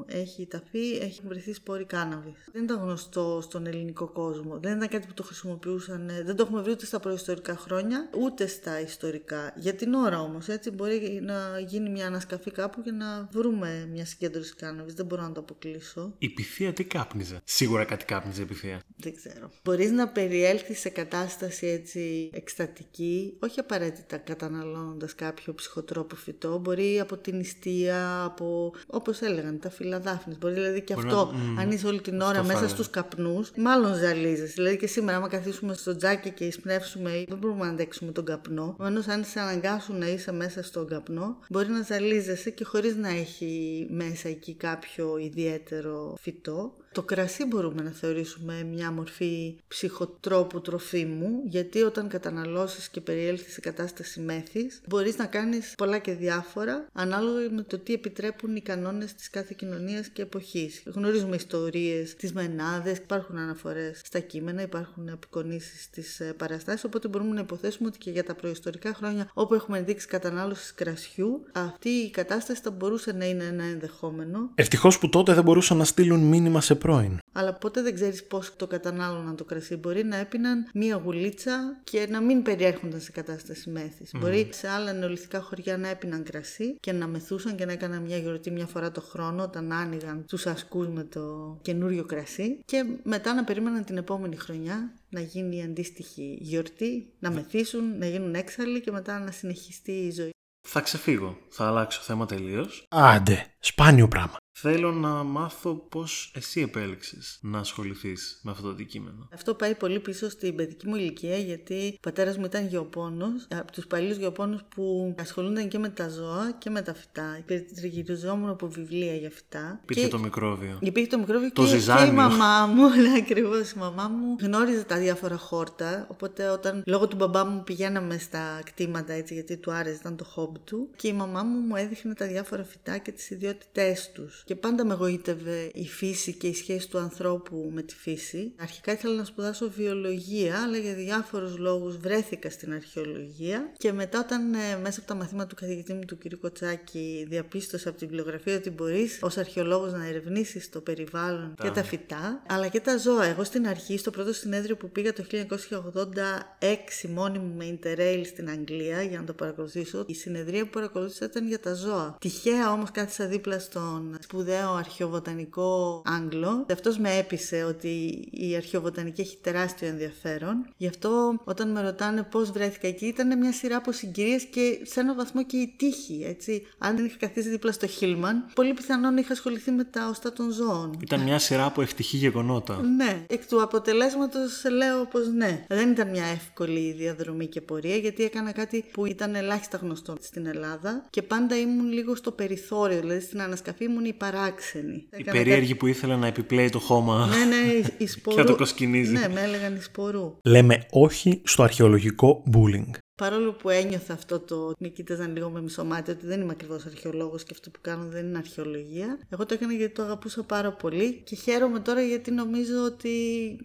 έχει ταφή έχει βρεθεί σπόροι κάναβης. Δεν ήταν γνωστό στον ελληνικό κόσμο. Δεν ήταν κάτι που το χρησιμοποιούσαν. ε, Δεν το έχουμε βρει ούτε στα προϊστορικά χρόνια, ούτε στα ιστορικά. Για την ώρα όμως, έτσι μπορεί να γίνει μια ανασκαφή κάπου και να βρούμε μια συγκέντρωση κάναβης. Δεν μπορώ να το αποκλείσω. Η πυθία τι κάπνιζε; Σίγουρα κάτι κάπνιζε η πυθία. Δεν ξέρω. Μπορείς να περιέλθεις σε κατάσταση έτσι εκστατική, όχι απαραίτητα καταναλώνοντας κάποιο ψυχοτρόπο φυτό. Μπορεί από την νηστεία, από όπως έλεγαν, τα φύλλα δάφνης. Μπορεί δηλαδή και Μπορεί αυτό, να- μμ, αν είσαι όλη την ώρα αυτό θα μέσα έλεγα. στους καπνούς, μάλλον ζαλίζεσαι. Δηλαδή και σήμερα, άμα καθίσουμε στο τζάκι και εισπνεύσουμε, δεν μπορούμε να αντέξουμε τον καπνό. Επομένως, αν σε αναγκάσουν να είσαι μέσα στον καπνό, μπορεί να ζαλίζεσαι και χωρίς να έχει μέσα εκεί κάποιο ιδιαίτερο φυτό. Το κρασί μπορούμε να θεωρήσουμε μια μορφή ψυχοτρόπου τροφίμου, γιατί όταν καταναλώσεις και περιέλθεις σε κατάσταση μέθης, μπορείς να κάνεις πολλά και διάφορα, ανάλογα με το τι επιτρέπουν οι κανόνες της κάθε κοινωνίας και εποχής. Γνωρίζουμε ιστορίες, τις μενάδες, υπάρχουν αναφορές στα κείμενα, υπάρχουν απεικονίσεις στις ε, παραστάσεις, οπότε μπορούμε να υποθέσουμε ότι και για τα προϊστορικά χρόνια, όπου έχουμε δείξει κατανάλωση κρασιού, αυτή η κατάσταση θα μπορούσε να είναι ένα ενδεχόμενο. Ευτυχώς που τότε δεν μπορούσαν να στείλουν μήνυμα σε πρώην. Αλλά ποτέ δεν ξέρεις πώς το κατανάλωναν το κρασί. Μπορεί να έπιναν μία γουλίτσα και να μην περιέρχονταν σε κατάσταση μέθης. Μπορεί σε άλλα νεολιθικά χωριά να έπιναν κρασί και να μεθούσαν και να έκαναν μια γιορτή μια φορά το χρόνο όταν άνοιγαν τους ασκούς με το καινούριο κρασί. Και μετά να περίμεναν την επόμενη χρονιά να γίνει η αντίστοιχη γιορτή, να μεθύσουν, να γίνουν έξαλλοι και μετά να συνεχιστεί η ζωή. Θα ξεφύγω. Θα αλλάξω θέμα τελείως. Άντε, σπάνιο πράγμα. Θέλω να μάθω πώς εσύ επέλεξες να ασχοληθείς με αυτό το αντικείμενο. Αυτό πάει πολύ πίσω στην παιδική μου ηλικία γιατί ο πατέρας μου ήταν γεωπόνος, από τους παλιούς γεωπόνους που ασχολούνταν και με τα ζώα και με τα φυτά. Τριγυριζόμουν από βιβλία για φυτά. Υπήρχε και... το μικρόβιο. Υπήρχε το μικρόβιο Το και, και η ζυζάνιο. μαμά μου, ναι, ακριβώς. Η μαμά μου γνώριζε τα διάφορα χόρτα. Οπότε, όταν λόγω του μπαμπά μου πηγαίναμε στα κτήματα έτσι, γιατί του άρεσε, ήταν το χόμπι του. Και η μαμά μου μου έδειχνε τα διάφορα φυτά και τις ιδιότητές τους. Και πάντα με εγωίτευε η φύση και η σχέση του ανθρώπου με τη φύση. Αρχικά ήθελα να σπουδάσω βιολογία, αλλά για διάφορους λόγους βρέθηκα στην αρχαιολογία. Και μετά, όταν ε, μέσα από τα μαθήματα του καθηγητή μου του κ. Κοτσάκη διαπίστωσα από την βιβλιογραφία ότι μπορείς ως αρχαιολόγος να ερευνήσεις το περιβάλλον και τα φυτά, αλλά και τα ζώα. Εγώ στην αρχή, στο πρώτο συνέδριο που πήγα το 1986 μόνη μου με Interrail στην Αγγλία για να το παρακολουθήσω, η συνεδρία που παρακολούθησα ήταν για τα ζώα. Τυχαία όμως κάθισα δίπλα στον σπουδαίο αρχαιοβοτανικό Άγγλο. Αυτός με έπεισε ότι η αρχαιοβοτανική έχει τεράστιο ενδιαφέρον. Γι' αυτό όταν με ρωτάνε πώς βρέθηκα εκεί, ήταν μια σειρά από συγκυρίες και σε έναν βαθμό και η τύχη. Έτσι. Αν δεν είχα καθίσει δίπλα στο Χίλμαν, πολύ πιθανόν είχα ασχοληθεί με τα οστά των ζώων. Ήταν μια σειρά από ευτυχή γεγονότα. Ναι, εκ του αποτελέσματος λέω πως ναι. Δεν ήταν μια εύκολη διαδρομή και πορεία γιατί έκανα κάτι που ήταν ελάχιστα γνωστό στην Ελλάδα και πάντα ήμουν λίγο στο περιθώριο, δηλαδή στην ανασκαφή ήμουν η παράξενη. Η περίεργη που ήθελε να επιπλέει το χώμα. Ναι, ναι, η- η σπορού. Και να το προσκυνίζει. Ναι, με έλεγαν η σπορού. Λέμε όχι στο αρχαιολογικό bullying. Παρόλο που ένιωθα αυτό το. Με κοίταζαν λίγο με μισομάτι ότι δεν είμαι ακριβώς αρχαιολόγος και αυτό που κάνω δεν είναι αρχαιολογία. Εγώ το έκανα γιατί το αγαπούσα πάρα πολύ και χαίρομαι τώρα γιατί νομίζω ότι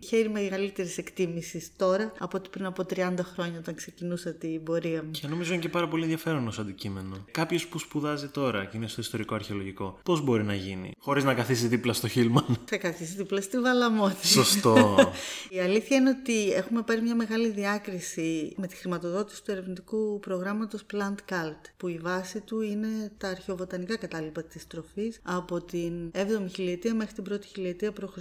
χαίρει μεγαλύτερης εκτίμησης τώρα από ότι πριν από 30 χρόνια όταν ξεκινούσα την πορεία μου. Και νομίζω είναι και πάρα πολύ ενδιαφέρον ως αντικείμενο. Κάποιος που σπουδάζει τώρα και είναι στο ιστορικό αρχαιολογικό, πώς μπορεί να γίνει, χωρίς να καθίσει δίπλα στο Χίλμαν; Θα καθίσει δίπλα στη Βαλαμότη. Σωστό. Η αλήθεια είναι ότι έχουμε πάρει μια μεγάλη διάκριση με τη χρηματοδότηση του ερευνητικού προγράμματος Plant Cult, που η βάση του είναι τα αρχαιοβοτανικά κατάλοιπα της τροφής από την 7η χιλιετία μέχρι την 1η χιλιετία π.Χ.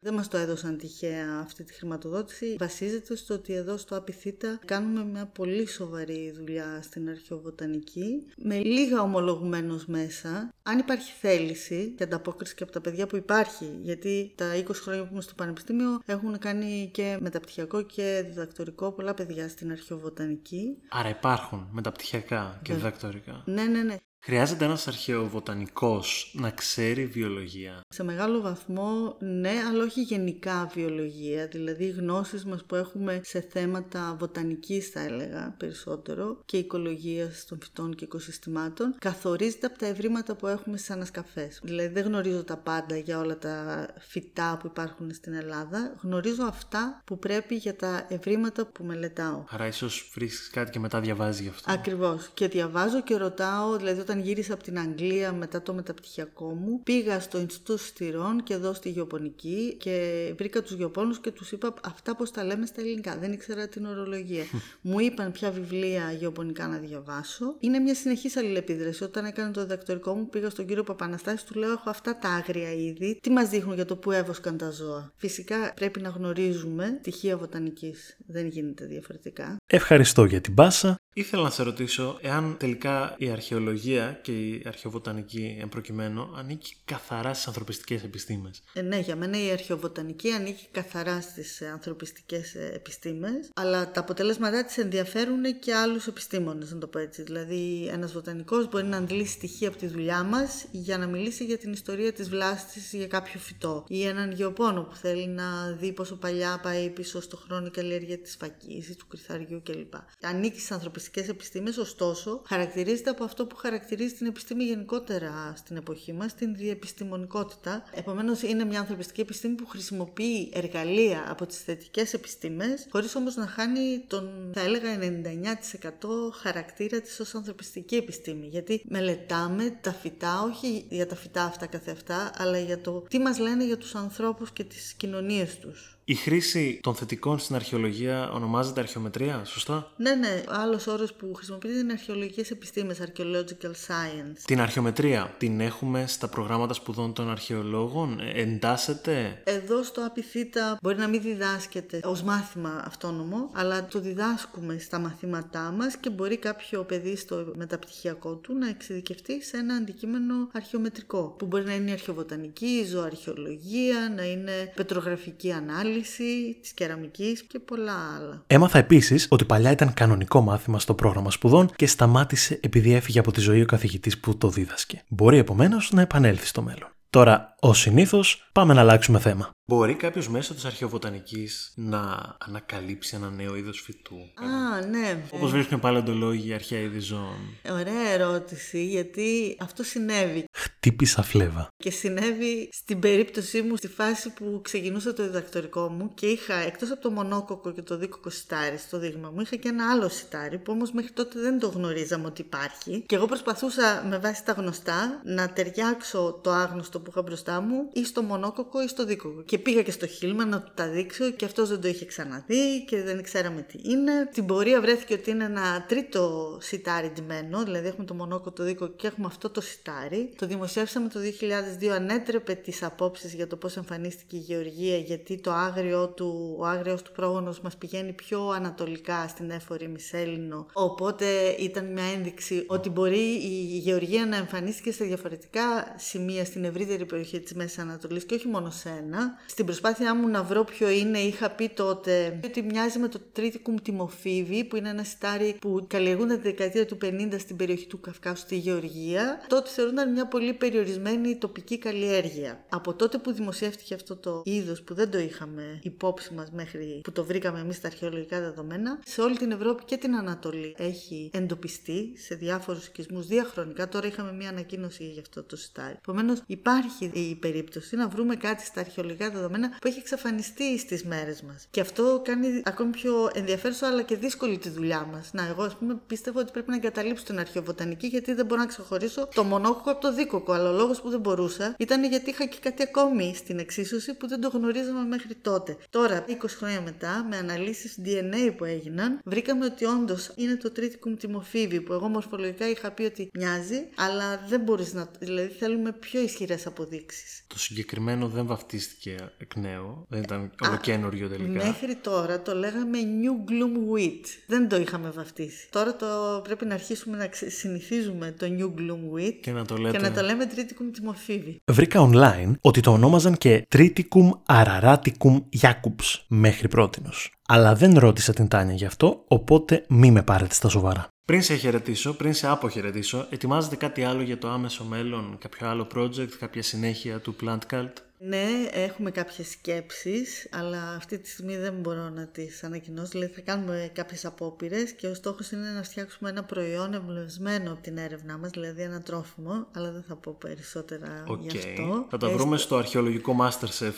Δεν μας το έδωσαν τυχαία αυτή τη χρηματοδότηση. Βασίζεται στο ότι εδώ στο Απιθύτα κάνουμε μια πολύ σοβαρή δουλειά στην αρχαιοβοτανική, με λίγα ομολογουμένως μέσα. Αν υπάρχει θέληση και ανταπόκριση και από τα παιδιά που υπάρχει, γιατί τα 20 χρόνια που είμαι στο Πανεπιστήμιο έχουν κάνει και μεταπτυχιακό και διδακτορικό πολλά παιδιά στην αρχαιοβοτανική. Άρα υπάρχουν μεταπτυχιακά και διδακτορικά. Ναι, ναι, ναι. Χρειάζεται ένας αρχαιοβοτανικός να ξέρει βιολογία. Σε μεγάλο βαθμό ναι, αλλά όχι γενικά βιολογία. Δηλαδή οι γνώσεις μας που έχουμε σε θέματα βοτανικής θα έλεγα περισσότερο και οικολογίας των φυτών και οικοσυστημάτων καθορίζεται από τα ευρήματα που έχουμε στις ανασκαφές. Δηλαδή δεν γνωρίζω τα πάντα για όλα τα φυτά που υπάρχουν στην Ελλάδα. Γνωρίζω αυτά που πρέπει για τα ευρήματα που μελετάω. Άρα ίσως βρίσκεις κάτι και μετά διαβάζεις γι' αυτό. Ακριβώς. Και διαβάζω και ρωτάω, δηλαδή όταν γύρισα από την Αγγλία μετά το μεταπτυχιακό μου, πήγα στο Ινστιτούτο Στυρών και εδώ στη Γεωπονική και βρήκα τους γεωπόνους και τους είπα αυτά πώς τα λέμε στα ελληνικά. Δεν ήξερα την ορολογία. μου είπαν ποια βιβλία γεωπονικά να διαβάσω. Είναι μια συνεχής αλληλεπίδραση. Όταν έκανε το διδακτορικό μου πήγα στον κύριο Παπαναστάσης, του λέω έχω αυτά τα άγρια είδη. Τι μας δείχνουν για το που έβοσκαν τα ζώα; Φυσικά πρέπει να γνωρίζουμε στοιχεία βοτανικής. Δεν γίνεται διαφορετικά. Ευχαριστώ για την πάσα. Ήθελα να σε ρωτήσω εάν τελικά η αρχαιολογία και η αρχαιοβοτανική εμπροκειμένου ανήκει καθαρά στις ανθρωπιστικές επιστήμες. Ε, ναι, για μένα η αρχαιοβοτανική ανήκει καθαρά στις ανθρωπιστικές επιστήμες, αλλά τα αποτελέσματά της ενδιαφέρουν και άλλους επιστήμονες, να το πω έτσι. Δηλαδή, ένας βοτανικός μπορεί να αντλήσει στοιχεία από τη δουλειά μας για να μιλήσει για την ιστορία της βλάστη για κάποιο φυτό. Ή έναν γεωπόνο που θέλει να δει πόσο παλιά πάει πίσω στο χρόνο η καλλιέργεια της φακής ή του κρυθαριού κλπ. Ανήκει στις ανθρωπιστικές επιστήμες, ωστόσο, χαρακτηρίζεται από αυτό που χαρακτηρίζει την επιστήμη γενικότερα στην εποχή μας, την διεπιστημονικότητα. Επομένως, είναι μια ανθρωπιστική επιστήμη που χρησιμοποιεί εργαλεία από τις θετικές επιστήμες, χωρίς όμως να χάνει τον, θα έλεγα, 99% χαρακτήρα της ως ανθρωπιστική επιστήμη. Γιατί μελετάμε τα φυτά, όχι για τα φυτά αυτά καθεαυτά, αλλά για το τι μας λένε για τους ανθρώπους και τις κοινωνίες τους. Η χρήση των θετικών στην αρχαιολογία ονομάζεται αρχαιομετρία, σωστά; Ναι, ναι. Άλλος όρος που χρησιμοποιείται είναι αρχαιολογικέ επιστήμες, archaeological science. Την αρχαιομετρία την έχουμε στα προγράμματα σπουδών των αρχαιολόγων, ε, εντάσσεται; Εδώ στο Απιθύτα μπορεί να μην διδάσκεται ως μάθημα αυτόνομο, αλλά το διδάσκουμε στα μαθήματά μας και μπορεί κάποιο παιδί στο μεταπτυχιακό του να εξειδικευτεί σε ένα αντικείμενο αρχαιομετρικό. Που μπορεί να είναι η αρχαιοβοτανική, η ζωοαρχαιολογία, να είναι πετρογραφική ανάλυση ανάλυση της κεραμικής και πολλά άλλα. Έμαθα επίσης ότι παλιά ήταν κανονικό μάθημα στο πρόγραμμα σπουδών και σταμάτησε επειδή έφυγε από τη ζωή ο καθηγητής που το δίδασκε. Μπορεί επομένως να επανέλθει στο μέλλον. Τώρα, ως συνήθως, πάμε να αλλάξουμε θέμα. Μπορεί κάποιος μέσω της αρχαιοβοτανικής να ανακαλύψει ένα νέο είδος φυτού; Α, ναι. Όπως βρίσκουν παλαιοντολόγοι αρχαία είδη ζώων. Ωραία ερώτηση, γιατί αυτό συνέβη. Χτύπησα φλέβα. Και συνέβη στην περίπτωσή μου στη φάση που ξεκινούσα το διδακτορικό μου και είχα εκτός από το μονόκοκο και το δίκοκο σιτάρι στο δείγμα μου, είχα και ένα άλλο σιτάρι που όμως μέχρι τότε δεν το γνωρίζαμε ότι υπάρχει. Και εγώ προσπαθούσα με βάση τα γνωστά να ταιριάξω το άγνωστο που είχα μπροστά μου ή στο μονόκοκο ή στο δίκοκο. Και πήγα και στο Χίλμα να του τα δείξω και αυτός δεν το είχε ξαναδεί και δεν ξέραμε τι είναι. Στην πορεία βρέθηκε ότι είναι ένα τρίτο σιτάρι ντυμένο, δηλαδή έχουμε το μονόκοκο, το δίκοκο και έχουμε αυτό το σιτάρι. Το δημοσιεύσαμε το 2002, ανέτρεπε τις απόψεις για το πώς εμφανίστηκε η Γεωργία, γιατί το άγριο του, ο άγριος του πρόγονος μας πηγαίνει πιο ανατολικά στην έφορη Μισέλινο. Οπότε ήταν μια ένδειξη ότι μπορεί η Γεωργία να εμφανίστηκε σε διαφορετικά σημεία στην ευρύτερη περιοχή της Μέσης Ανατολής και όχι μόνο σε ένα. Στην προσπάθειά μου να βρω ποιο είναι, είχα πει τότε ότι μοιάζει με το Triticum τιμοφίβη, που είναι ένα σιτάρι που καλλιεργούνται τη δεκαετία του 50 στην περιοχή του Καυκάσου στη Γεωργία. Τότε θεωρούνταν μια πολύ περιορισμένη η τοπική καλλιέργεια. Από τότε που δημοσιεύτηκε αυτό το είδος που δεν το είχαμε υπόψη μας μέχρι που το βρήκαμε εμείς στα αρχαιολογικά δεδομένα, σε όλη την Ευρώπη και την Ανατολή έχει εντοπιστεί σε διάφορους οικισμούς διαχρονικά. Τώρα είχαμε μια ανακοίνωση για αυτό το σιτάρι. Επομένως, υπάρχει η περίπτωση να βρούμε κάτι στα αρχαιολογικά δεδομένα που έχει εξαφανιστεί στις μέρες μας. Και αυτό κάνει ακόμη πιο ενδιαφέρουσα αλλά και δύσκολη τη δουλειά μας. Να, εγώ ας πούμε πίστευα ότι πρέπει να εγκαταλείψω την αρχαιοβοτανική γιατί δεν μπορώ να ξεχωρίσω το μονόκοκο από το δίκοκο. Αλλά ο λόγος που δεν μπορούσα ήταν γιατί είχα και κάτι ακόμη στην εξίσωση που δεν το γνωρίζαμε μέχρι τότε. Τώρα, 20 χρόνια μετά, με αναλύσεις DNA που έγιναν, βρήκαμε ότι όντως είναι το τρίτικουμ τιμοφίβι που εγώ μορφολογικά είχα πει ότι μοιάζει, αλλά δεν μπορείς να. Δηλαδή θέλουμε πιο ισχυρές αποδείξεις. Το συγκεκριμένο δεν βαφτίστηκε εκ νέου, δεν ήταν ολοκένουργιο τελικά. Μέχρι τώρα το λέγαμε New Gloom Wheat. Δεν το είχαμε βαφτίσει. Τώρα το πρέπει να αρχίσουμε να συνηθίζουμε το New Gloom Wheat και να το, λέτε... και να το λέμε Triticum Timofidi. Βρήκα online ότι το ονόμαζαν και Triticum Araraticum Jacobs μέχρι πρότινος. Αλλά δεν ρώτησα την Τάνια γι' αυτό, οπότε μη με πάρετε στα σοβαρά. Πριν σε χαιρετήσω, πριν σε αποχαιρετήσω, ετοιμάζετε κάτι άλλο για το άμεσο μέλλον, κάποιο άλλο project, κάποια συνέχεια του Plant Cult; Ναι, έχουμε κάποιες σκέψεις, αλλά αυτή τη στιγμή δεν μπορώ να τις ανακοινώσω. Δηλαδή θα κάνουμε κάποιες απόπειρες και ο στόχος είναι να φτιάξουμε ένα προϊόν εμπνευσμένο από την έρευνά μας, δηλαδή ένα τρόφιμο, αλλά δεν θα πω περισσότερα okay. γι' αυτό. Θα τα βρούμε στο αρχαιολογικό Masterchef.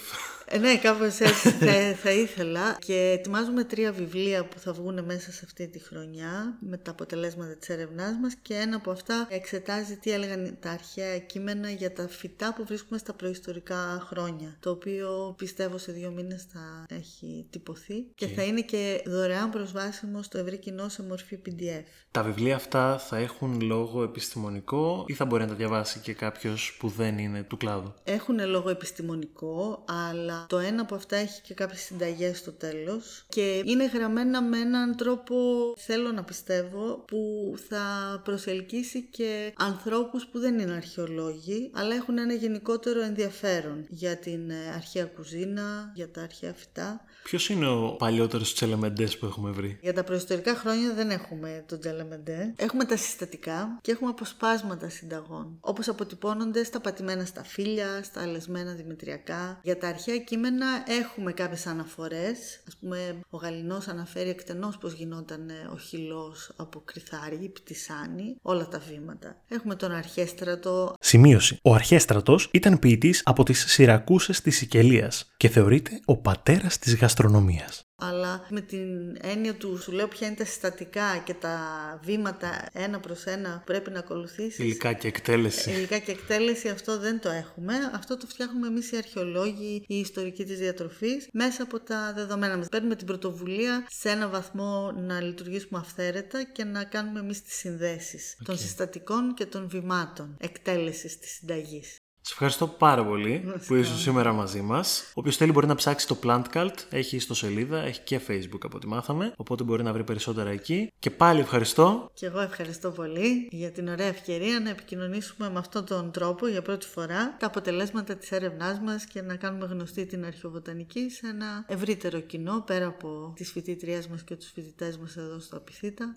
Ε, ναι, κάπως έτσι θα, θα ήθελα. Και ετοιμάζουμε τρία βιβλία που θα βγουν μέσα σε αυτή τη χρονιά με τα αποτελέσματα της έρευνάς μας και ένα από αυτά εξετάζει τι έλεγαν τα αρχαία κείμενα για τα φυτά που βρίσκουμε στα προϊστορικά χρόνια χρόνια. Το οποίο πιστεύω σε δύο μήνες θα έχει τυπωθεί και, θα είναι και δωρεάν προσβάσιμο στο ευρύ κοινό σε μορφή PDF. Τα βιβλία αυτά θα έχουν λόγο επιστημονικό ή θα μπορεί να τα διαβάσει και κάποιος που δεν είναι του κλάδου; Έχουν λόγο επιστημονικό, αλλά το ένα από αυτά έχει και κάποιες συνταγές στο τέλος και είναι γραμμένα με έναν τρόπο, θέλω να πιστεύω, που θα προσελκύσει και ανθρώπους που δεν είναι αρχαιολόγοι, αλλά έχουν ένα γενικότερο ενδιαφέρον για την ε, αρχαία κουζίνα, για τα αρχαία φυτά. Ποιος είναι ο παλιότερος τσελεμεντές που έχουμε βρει, Για τα προϊστορικά χρόνια δεν έχουμε τον τσελεμεντέ. Έχουμε τα συστατικά και έχουμε αποσπάσματα συνταγών. Όπως αποτυπώνονται στα πατημένα στα φύλλα, στα αλεσμένα δημητριακά. Για τα αρχαία κείμενα έχουμε κάποιες αναφορές. Α πούμε, ο Γαλινός αναφέρει εκτενώς πώς γινόταν ε, ο χυλό από κρυθάρι, πτυσάνι, όλα τα βήματα. Έχουμε τον Αρχέστρατο. Σημείωση. Ο Αρχέστρατος ήταν ποιητής από τις Σιρακούσες της Σικελίας και θεωρείται ο πατέρας της γαστρονομίας αλλά με την έννοια του σου λέω ποια είναι τα συστατικά και τα βήματα ένα προς ένα που πρέπει να ακολουθήσεις. Υλικά και εκτέλεση. Υλικά και εκτέλεση αυτό δεν το έχουμε. Αυτό το φτιάχνουμε εμείς οι αρχαιολόγοι, οι ιστορικοί της διατροφής μέσα από τα δεδομένα μας. Παίρνουμε την πρωτοβουλία σε ένα βαθμό να λειτουργήσουμε αυθαίρετα και να κάνουμε εμείς τις συνδέσεις των συστατικών και των βημάτων εκτέλεσης της συνταγής. Σε ευχαριστώ πάρα πολύ που ήσουν σήμερα μαζί μας. Όποιο θέλει μπορεί να ψάξει το Plant Cult. Έχει ιστοσελίδα, έχει και Facebook από ό,τι μάθαμε. Οπότε μπορεί να βρει περισσότερα εκεί. Και πάλι ευχαριστώ. Και εγώ ευχαριστώ πολύ για την ωραία ευκαιρία να επικοινωνήσουμε με αυτόν τον τρόπο για πρώτη φορά τα αποτελέσματα της έρευνάς μας και να κάνουμε γνωστή την αρχαιοβοτανική σε ένα ευρύτερο κοινό πέρα από τις φοιτήτριέ μας και τους φοιτητές μας εδώ στο Απιθύτα.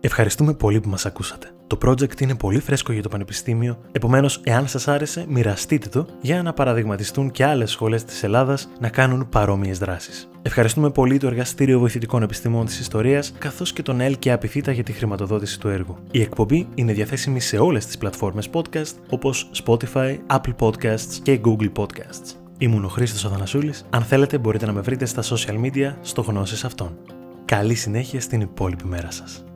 Ευχαριστούμε πολύ που μας ακούσατε. Το project είναι πολύ φρέσκο για το Πανεπιστήμιο, επομένως εάν σας άρεσε μοιραστείτε το για να παραδειγματιστούν και άλλες σχολές της Ελλάδας να κάνουν παρόμοιες δράσεις. Ευχαριστούμε πολύ το Εργαστήριο Βοηθητικών Επιστημών της Ιστορίας καθώς και τον ΕΛ και Απιθύτα για τη χρηματοδότηση του έργου. Η εκπομπή είναι διαθέσιμη σε όλες τις πλατφόρμες podcast όπως Spotify, Apple Podcasts και Google Podcasts. Ήμουν ο Χρήστος Αθανασούλης. Αν θέλετε μπορείτε να με βρείτε στα social media στο γνώσεις αυτών. Καλή συνέχεια στην υπόλοιπη μέρα σας.